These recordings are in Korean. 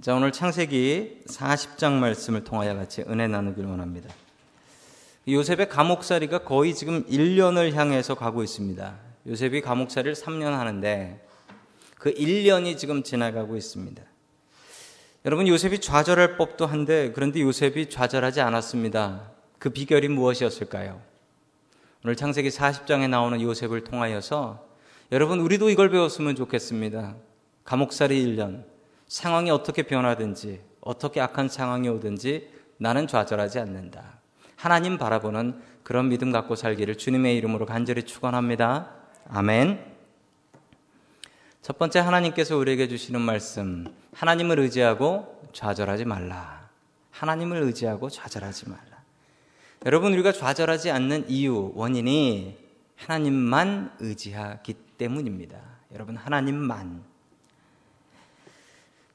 자, 오늘 창세기 40장 말씀을 통하여 같이 은혜 나누길 원합니다. 요셉의 감옥살이가 거의 지금 1년을 향해서 가고 있습니다. 요셉이 감옥살이를 3년 하는데 그 1년이 지금 지나가고 있습니다. 여러분, 요셉이 좌절할 법도 한데 그런데 요셉이 좌절하지 않았습니다. 그 비결이 무엇이었을까요? 오늘 창세기 40장에 나오는 요셉을 통하여서 여러분, 우리도 이걸 배웠으면 좋겠습니다. 감옥살이 1년, 상황이 어떻게 변하든지 어떻게 악한 상황이 오든지 나는 좌절하지 않는다. 하나님 바라보는 그런 믿음 갖고 살기를 주님의 이름으로 간절히 축원합니다. 아멘. 첫 번째 하나님께서 우리에게 주시는 말씀 하나님을 의지하고 좌절하지 말라. 하나님을 의지하고 좌절하지 말라. 여러분 우리가 좌절하지 않는 이유 원인이 하나님만 의지하기 때문입니다. 여러분 하나님만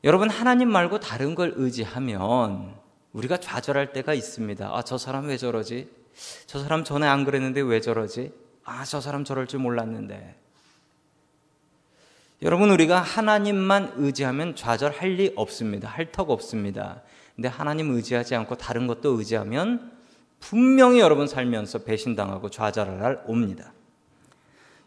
여러분, 하나님 말고 다른 걸 의지하면 우리가 좌절할 때가 있습니다. 아, 저 사람 왜 저러지? 저 사람 전에 안 그랬는데 왜 저러지? 아, 저 사람 저럴 줄 몰랐는데. 여러분, 우리가 하나님만 의지하면 좌절할 리 없습니다. 할 턱 없습니다. 근데 하나님 의지하지 않고 다른 것도 의지하면 분명히 여러분 살면서 배신당하고 좌절할 날 옵니다.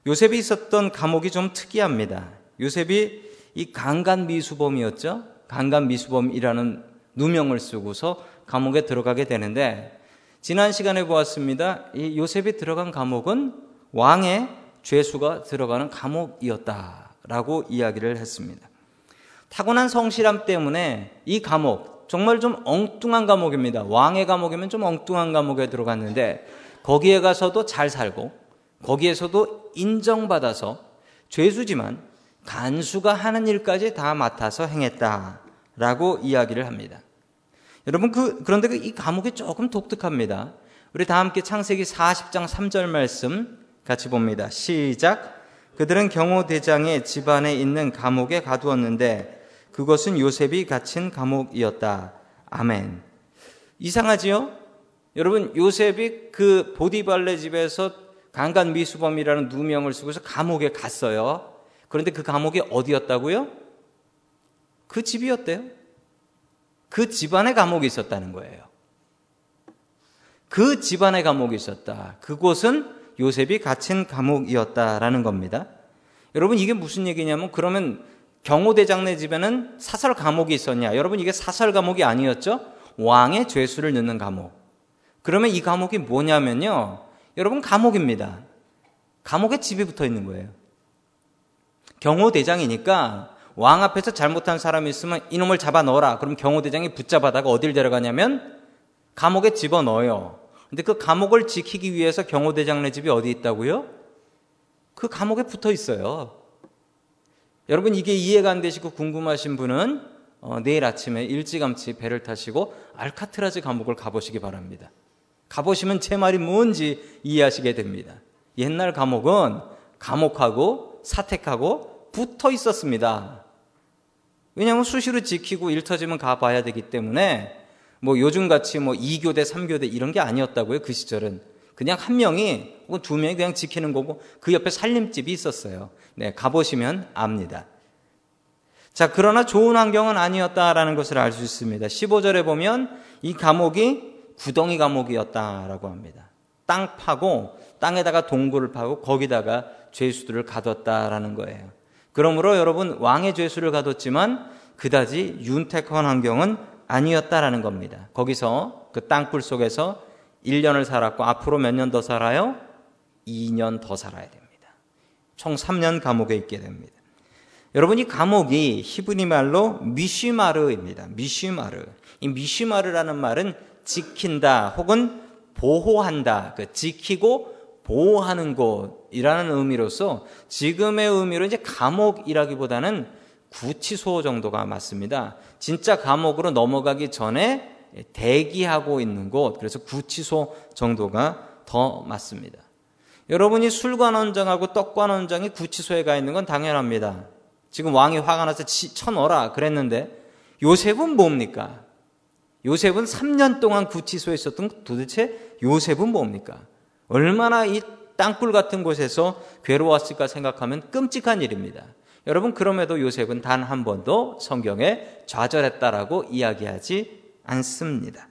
요셉이 있었던 감옥이 좀 특이합니다. 요셉이 이 강간 미수범이었죠. 강간 미수범이라는 누명을 쓰고서 감옥에 들어가게 되는데 지난 시간에 보았습니다. 이 요셉이 들어간 감옥은 왕의 죄수가 들어가는 감옥이었다라고 이야기를 했습니다. 타고난 성실함 때문에 이 감옥 정말 좀 엉뚱한 감옥입니다. 왕의 감옥이면 좀 엉뚱한 감옥에 들어갔는데 거기에 가서도 잘 살고 거기에서도 인정받아서 죄수지만 간수가 하는 일까지 다 맡아서 행했다라고 이야기를 합니다. 여러분 그 그런데 그이 감옥이 조금 독특합니다. 우리 다 함께 창세기 40장 3절 말씀 같이 봅니다. 시작. 그들은 경호 대장의 집안에 있는 감옥에 가두었는데 그것은 요셉이 갇힌 감옥이었다. 아멘. 이상하지요? 여러분 요셉이 그 보디발레 집에서 강간 미수범이라는 누명을 쓰고서 감옥에 갔어요. 그런데 그 감옥이 어디였다고요? 그 집이었대요. 그 집안에 감옥이 있었다는 거예요. 그 집안에 감옥이 있었다. 그곳은 요셉이 갇힌 감옥이었다라는 겁니다. 여러분 이게 무슨 얘기냐면 그러면 경호대장네 집에는 사설 감옥이 있었냐? 여러분 이게 사설 감옥이 아니었죠? 왕의 죄수를 넣는 감옥. 그러면 이 감옥이 뭐냐면요. 여러분 감옥입니다. 감옥에 집이 붙어 있는 거예요. 경호대장이니까 왕 앞에서 잘못한 사람이 있으면 이놈을 잡아 넣어라. 그럼 경호대장이 붙잡아다가 어딜 데려가냐면 감옥에 집어 넣어요. 근데 그 감옥을 지키기 위해서 경호대장네 집이 어디 있다고요? 그 감옥에 붙어 있어요. 여러분 이게 이해가 안 되시고 궁금하신 분은 어, 내일 아침에 일찌감치 배를 타시고 알카트라즈 감옥을 가보시기 바랍니다. 가보시면 제 말이 뭔지 이해하시게 됩니다. 옛날 감옥은 감옥하고 사택하고 붙어 있었습니다. 왜냐하면 수시로 지키고 일 터지면 가봐야 되기 때문에 뭐 요즘같이 뭐 2교대, 3교대 이런 게 아니었다고요. 그 시절은. 그냥 한 명이 혹은 두 명이 그냥 지키는 거고 그 옆에 살림집이 있었어요. 네, 가보시면 압니다. 자, 그러나 좋은 환경은 아니었다라는 것을 알 수 있습니다. 15절에 보면 이 감옥이 구덩이 감옥이었다라고 합니다. 땅 파고 땅에다가 동굴을 파고 거기다가 죄수들을 가뒀다라는 거예요. 그러므로 여러분 왕의 죄수를 가뒀지만 그다지 윤택한 환경은 아니었다라는 겁니다. 거기서 그 땅굴 속에서 1년을 살았고 앞으로 몇 년 더 살아요? 2년 더 살아야 됩니다. 총 3년 감옥에 있게 됩니다. 여러분 이 감옥이 히브리 말로 미쉬마르입니다. 미쉬마르. 이 미쉬마르라는 말은 지킨다 혹은 보호한다. 그 지키고 보호하는 곳이라는 의미로서 지금의 의미로 이제 감옥이라기보다는 구치소 정도가 맞습니다. 진짜 감옥으로 넘어가기 전에 대기하고 있는 곳, 그래서 구치소 정도가 더 맞습니다. 여러분이 술관원장하고 떡관원장이 구치소에 가 있는 건 당연합니다. 지금 왕이 화가 나서 쳐넣어라 그랬는데 요셉은 뭡니까? 요셉은 3년 동안 구치소에 있었던 도대체 요셉은 뭡니까? 얼마나 이 땅굴 같은 곳에서 괴로웠을까 생각하면 끔찍한 일입니다. 여러분 그럼에도 요셉은 단 한 번도 성경에 좌절했다라고 이야기하지 않습니다.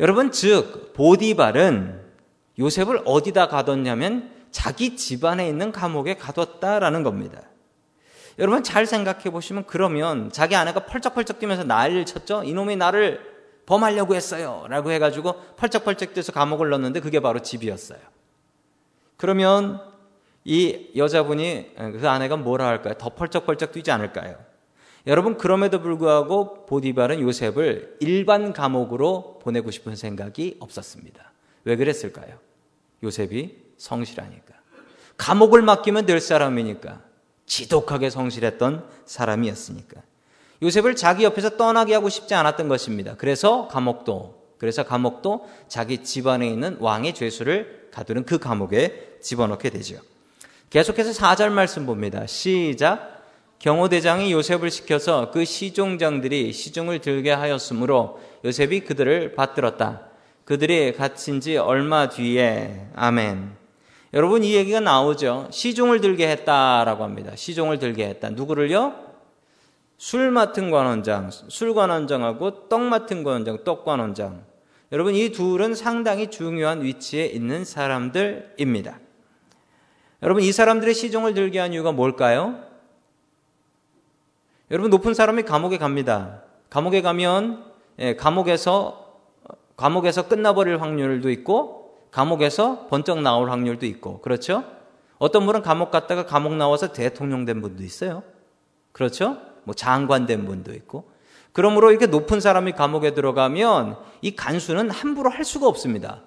여러분 즉 보디발은 요셉을 어디다 가뒀냐면 자기 집안에 있는 감옥에 가뒀다라는 겁니다. 여러분 잘 생각해 보시면 그러면 자기 아내가 펄쩍펄쩍 뛰면서 난리를 쳤죠. 이놈이 나를 범하려고 했어요. 라고 해가지고 펄쩍펄쩍 뛰어서 감옥을 넣었는데 그게 바로 집이었어요. 그러면 이 여자분이 그 아내가 뭐라 할까요? 더 펄쩍펄쩍 뛰지 않을까요? 여러분 그럼에도 불구하고 보디발은 요셉을 일반 감옥으로 보내고 싶은 생각이 없었습니다. 왜 그랬을까요? 요셉이 성실하니까. 감옥을 맡기면 될 사람이니까. 지독하게 성실했던 사람이었으니까. 요셉을 자기 옆에서 떠나게 하고 싶지 않았던 것입니다. 그래서 감옥도 그래서 감옥도 자기 집안에 있는 왕의 죄수를 가두는 그 감옥에 집어넣게 되죠. 계속해서 4절 말씀 봅니다. 시작. 경호대장이 요셉을 시켜서 그 시종장들이 시중을 들게 하였으므로 요셉이 그들을 받들었다. 그들이 갇힌 지 얼마 뒤에 아멘. 여러분 이 얘기가 나오죠. 시종을 들게 했다라고 합니다. 시종을 들게 했다. 누구를요? 술 맡은 관원장, 술 관원장하고 떡 맡은 관원장, 떡 관원장. 여러분 이 둘은 상당히 중요한 위치에 있는 사람들입니다. 여러분 이 사람들의 시종을 들게 한 이유가 뭘까요? 여러분 높은 사람이 감옥에 갑니다. 감옥에 가면 예, 감옥에서 감옥에서 끝나버릴 확률도 있고 감옥에서 번쩍 나올 확률도 있고 그렇죠? 어떤 분은 감옥 갔다가 감옥 나와서 대통령 된 분도 있어요. 그렇죠? 뭐 장관 된 분도 있고 그러므로 이렇게 높은 사람이 감옥에 들어가면 이 간수는 함부로 할 수가 없습니다.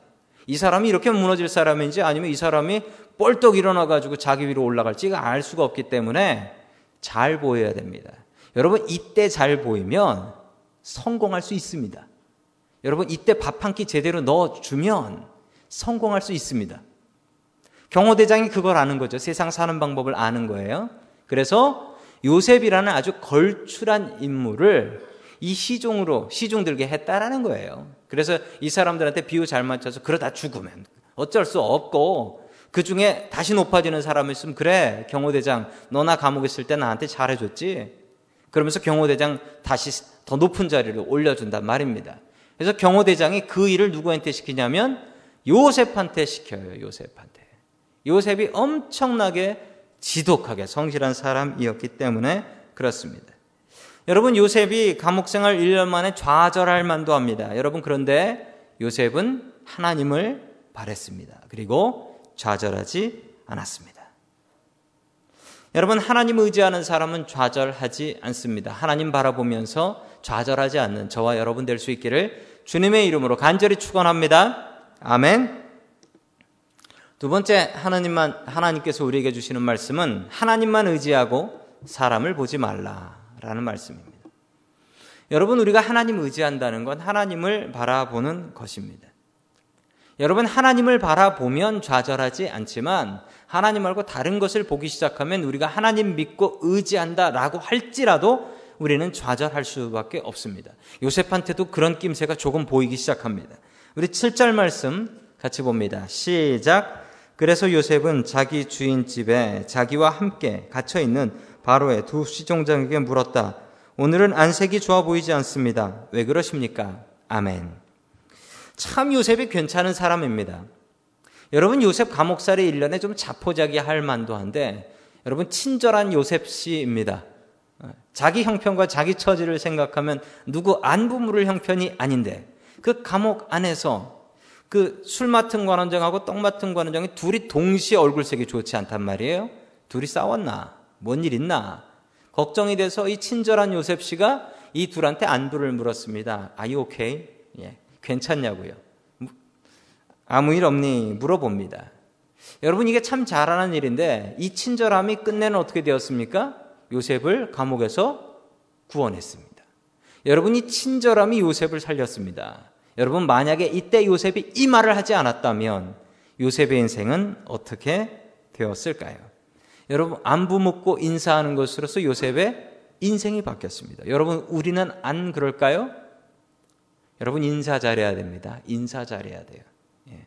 이 사람이 이렇게 무너질 사람인지 아니면 이 사람이 뻘떡 일어나 가지고 자기 위로 올라갈지가 알 수가 없기 때문에 잘 보여야 됩니다. 여러분 이때 잘 보이면 성공할 수 있습니다. 여러분 이때 밥 한 끼 제대로 넣어 주면 성공할 수 있습니다. 경호대장이 그걸 아는 거죠. 세상 사는 방법을 아는 거예요. 그래서 요셉이라는 아주 걸출한 인물을 이 시종으로 시종 들게 했다라는 거예요. 그래서 이 사람들한테 비유 잘 맞춰서 그러다 죽으면 어쩔 수 없고 그 중에 다시 높아지는 사람이 있으면 그래 경호대장 너나 감옥에 있을 때 나한테 잘해줬지. 그러면서 경호대장 다시 더 높은 자리로 올려준단 말입니다. 그래서 경호대장이 그 일을 누구한테 시키냐면 요셉한테 시켜요. 요셉한테. 요셉이 엄청나게 지독하게 성실한 사람이었기 때문에 그렇습니다. 여러분 요셉이 감옥 생활 1년 만에 좌절할 만도 합니다. 여러분 그런데 요셉은 하나님을 바랬습니다. 그리고 좌절하지 않았습니다. 여러분 하나님 의지하는 사람은 좌절하지 않습니다. 하나님 바라보면서 좌절하지 않는 저와 여러분 될 수 있기를 주님의 이름으로 간절히 축원합니다. 아멘. 두 번째 하나님만 하나님께서 우리에게 주시는 말씀은 하나님만 의지하고 사람을 보지 말라라는 말씀입니다. 여러분 우리가 하나님 의지한다는 건 하나님을 바라보는 것입니다. 여러분 하나님을 바라보면 좌절하지 않지만 하나님 말고 다른 것을 보기 시작하면 우리가 하나님 믿고 의지한다라고 할지라도 우리는 좌절할 수밖에 없습니다. 요셉한테도 그런 낌새가 조금 보이기 시작합니다. 우리 7절 말씀 같이 봅니다. 시작. 그래서 요셉은 자기 주인 집에 자기와 함께 갇혀 있는 바로의 두 시종장에게 물었다. 오늘은 안색이 좋아 보이지 않습니다. 왜 그러십니까? 아멘. 참 요셉이 괜찮은 사람입니다. 여러분 요셉 감옥살이 1년에 좀 자포자기 할 만도 한데 여러분 친절한 요셉 씨입니다. 자기 형편과 자기 처지를 생각하면 누구 안부 물을 형편이 아닌데 그 감옥 안에서 그 술 맡은 관원장하고 떡 맡은 관원장이 둘이 동시에 얼굴색이 좋지 않단 말이에요. 둘이 싸웠나? 뭔 일 있나? 걱정이 돼서 이 친절한 요셉 씨가 이 둘한테 안부를 물었습니다. You okay? 예, 괜찮냐고요. 아무 일 없니? 물어봅니다. 여러분 이게 참 잘하는 일인데 이 친절함이 끝내는 어떻게 되었습니까? 요셉을 감옥에서 구원했습니다. 여러분 이 친절함이 요셉을 살렸습니다. 여러분 만약에 이때 요셉이 이 말을 하지 않았다면 요셉의 인생은 어떻게 되었을까요? 여러분 안부 묻고 인사하는 것으로서 요셉의 인생이 바뀌었습니다. 여러분 우리는 안 그럴까요? 여러분 인사 잘해야 됩니다. 인사 잘해야 돼요. 예.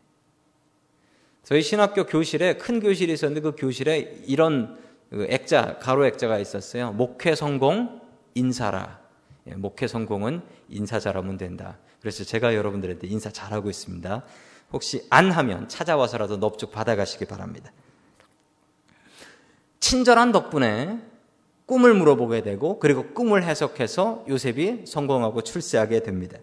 저희 신학교 교실에 큰 교실이 있었는데 그 교실에 이런 그 액자 가로 액자가 있었어요. 목회 성공 인사라. 예, 목회 성공은 인사 잘하면 된다. 그래서 제가 여러분들한테 인사 잘하고 있습니다. 혹시 안 하면 찾아와서라도 넙죽 받아가시기 바랍니다. 친절한 덕분에 꿈을 물어보게 되고 그리고 꿈을 해석해서 요셉이 성공하고 출세하게 됩니다.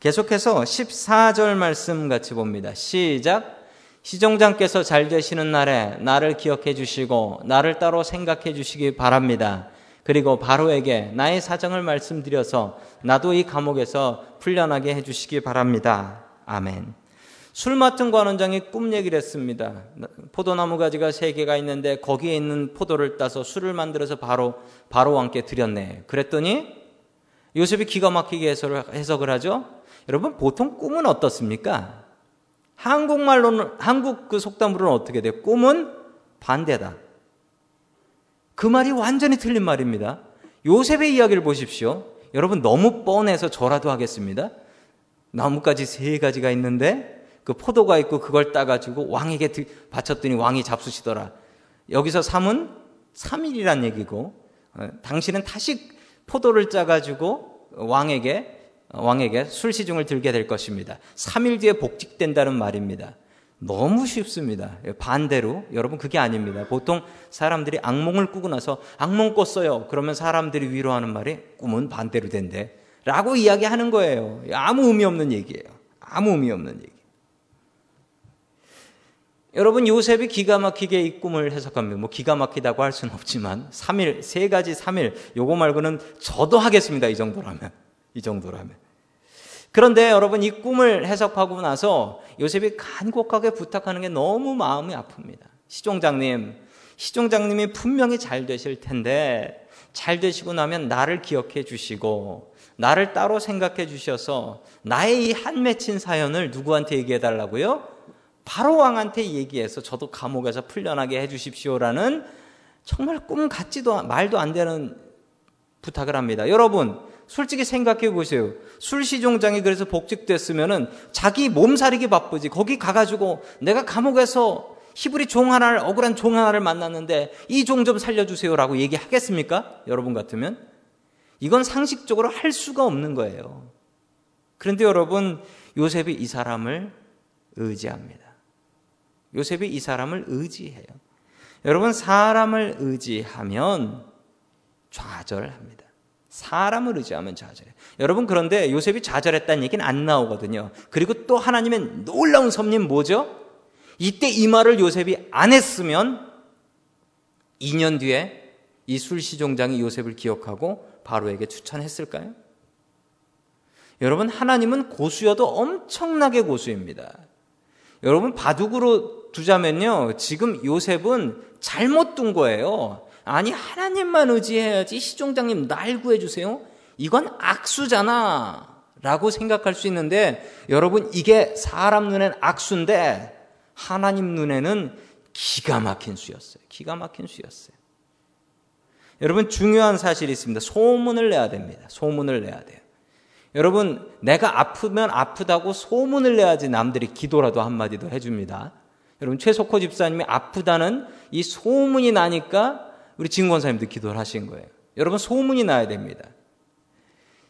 계속해서 14절 말씀 같이 봅니다. 시작. 시종장께서 잘 되시는 날에 나를 기억해 주시고 나를 따로 생각해 주시기 바랍니다. 그리고 바로에게 나의 사정을 말씀드려서 나도 이 감옥에서 풀려나게 해 주시기 바랍니다. 아멘. 술 맡은 관원장이 꿈 얘기를 했습니다. 포도나무 가지가 세 개가 있는데 거기에 있는 포도를 따서 술을 만들어서 바로 바로 왕께 드렸네. 그랬더니 요셉이 기가 막히게 해석을, 해석을 하죠. 여러분 보통 꿈은 어떻습니까? 한국말로는 한국 그 속담으로는 어떻게 돼요? 꿈은 반대다. 그 말이 완전히 틀린 말입니다. 요셉의 이야기를 보십시오. 여러분 너무 뻔해서 저라도 하겠습니다. 나뭇가지 세 가지가 있는데 그 포도가 있고 그걸 따가지고 왕에게 바쳤더니 왕이 잡수시더라. 여기서 3은 3일이란 얘기고 어, 당신은 다시 포도를 짜가지고 왕에게 왕에게 술시중을 들게 될 것입니다. 3일 뒤에 복직된다는 말입니다. 너무 쉽습니다. 반대로 여러분 그게 아닙니다. 보통 사람들이 악몽을 꾸고 나서 악몽 꿨어요. 그러면 사람들이 위로하는 말이 꿈은 반대로 된대. 라고 이야기하는 거예요. 아무 의미 없는 얘기예요. 아무 의미 없는 얘기. 여러분 요셉이 기가 막히게 이 꿈을 해석합니다. 뭐 기가 막히다고 할 수는 없지만 3일 세 가지 3일 요거 말고는 저도 하겠습니다. 이 정도라면. 이 정도라면. 그런데 여러분 이 꿈을 해석하고 나서 요셉이 간곡하게 부탁하는 게 너무 마음이 아픕니다. 시종장님, 시종장님이 분명히 잘 되실 텐데 잘 되시고 나면 나를 기억해 주시고 나를 따로 생각해 주셔서 나의 이 한 맺힌 사연을 누구한테 얘기해 달라고요? 바로 왕한테 얘기해서 저도 감옥에서 풀려나게 해 주십시오라는 정말 꿈 같지도 말도 안 되는 부탁을 합니다. 여러분, 솔직히 생각해 보세요. 술시종장이 그래서 복직됐으면은 자기 몸살이기 바쁘지. 거기 가가지고 내가 감옥에서 히브리 종 하나를, 억울한 종 하나를 만났는데 이 종 좀 살려주세요라고 얘기하겠습니까? 여러분 같으면? 이건 상식적으로 할 수가 없는 거예요. 그런데 여러분, 요셉이 이 사람을 의지합니다. 요셉이 이 사람을 의지해요. 여러분, 사람을 의지하면 좌절합니다. 사람을 의지하면 좌절해. 여러분 그런데 요셉이 좌절했다는 얘기는 안 나오거든요. 그리고 또 하나님의 놀라운 섭리는 뭐죠? 이때 이 말을 요셉이 안 했으면 2년 뒤에 이 술시종장이 요셉을 기억하고 바로에게 추천했을까요? 여러분 하나님은 고수여도 엄청나게 고수입니다. 여러분 바둑으로 두자면요. 지금 요셉은 잘못 둔 거예요. 아니 하나님만 의지해야지 시종장님 날 구해주세요. 이건 악수잖아. 라고 생각할 수 있는데 여러분 이게 사람 눈엔 악수인데 하나님 눈에는 기가 막힌 수였어요. 기가 막힌 수였어요. 여러분 중요한 사실이 있습니다. 소문을 내야 됩니다. 소문을 내야 돼요. 여러분 내가 아프면 아프다고 소문을 내야지 남들이 기도라도 한마디도 해줍니다. 여러분 최석호 집사님이 아프다는 이 소문이 나니까 우리 진권사님도 기도를 하신 거예요. 여러분 소문이 나야 됩니다.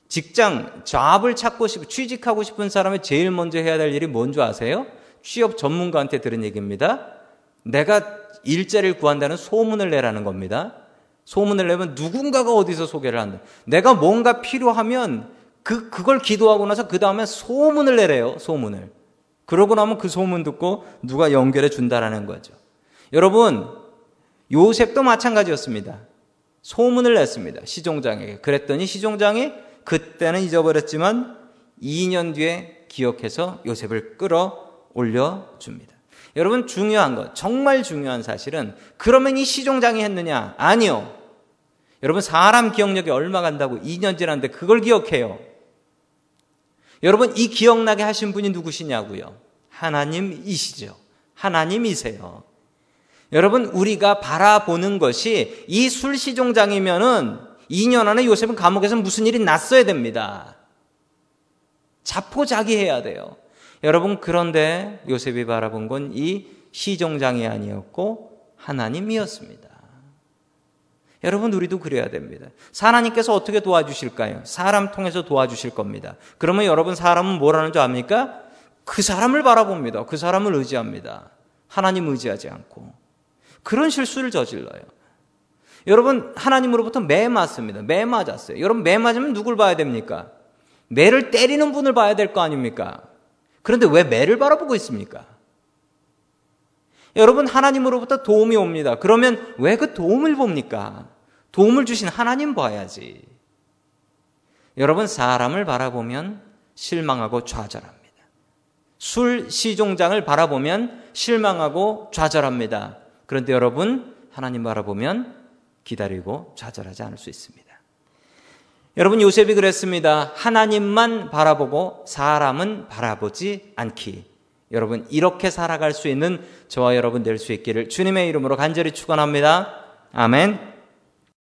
직장, 잡을 찾고 싶, 취직하고 싶은 사람이 제일 먼저 해야 될 일이 뭔지 아세요? 취업 전문가한테 들은 얘기입니다. 내가 일자리를 구한다는 소문을 내라는 겁니다. 소문을 내면 누군가가 어디서 소개를 한다. 내가 뭔가 필요하면 그, 그걸 기도하고 나서 그 다음에 소문을 내래요, 소문을. 그러고 나면 그 소문 듣고 누가 연결해 준다라는 거죠. 여러분, 요셉도 마찬가지였습니다. 소문을 냈습니다. 시종장에게. 그랬더니 시종장이 그때는 잊어버렸지만 2년 뒤에 기억해서 요셉을 끌어 올려 줍니다. 여러분 중요한 것, 정말 중요한 사실은 그러면 이 시종장이 했느냐? 아니요. 여러분 사람 기억력이 얼마 간다고 2년 지났는데 그걸 기억해요. 여러분 이 기억나게 하신 분이 누구시냐고요? 하나님이시죠. 하나님이세요. 여러분, 우리가 바라보는 것이 이 술시종장이면은 2년 안에 요셉은 감옥에서 무슨 일이 났어야 됩니다. 자포자기해야 돼요. 여러분, 그런데 요셉이 바라본 건 이 시종장이 아니었고 하나님이었습니다. 여러분, 우리도 그래야 됩니다. 하나님께서 어떻게 도와주실까요? 사람 통해서 도와주실 겁니다. 그러면 여러분, 사람은 뭐라는 줄 압니까? 그 사람을 바라봅니다. 그 사람을 의지합니다. 하나님 의지하지 않고. 그런 실수를 저질러요. 여러분, 하나님으로부터 매 맞습니다. 매 맞았어요. 여러분, 매 맞으면 누굴 봐야 됩니까? 매를 때리는 분을 봐야 될 거 아닙니까? 그런데 왜 매를 바라보고 있습니까? 여러분, 하나님으로부터 도움이 옵니다. 그러면 왜 그 도움을 봅니까? 도움을 주신 하나님 봐야지. 여러분, 사람을 바라보면 실망하고 좌절합니다. 술 시종장을 바라보면 실망하고 좌절합니다. 그런데 여러분, 하나님 바라보면 기다리고 좌절하지 않을 수 있습니다. 여러분, 요셉이 그랬습니다. 하나님만 바라보고 사람은 바라보지 않기. 여러분, 이렇게 살아갈 수 있는 저와 여러분 될 수 있기를 주님의 이름으로 간절히 축원합니다. 아멘.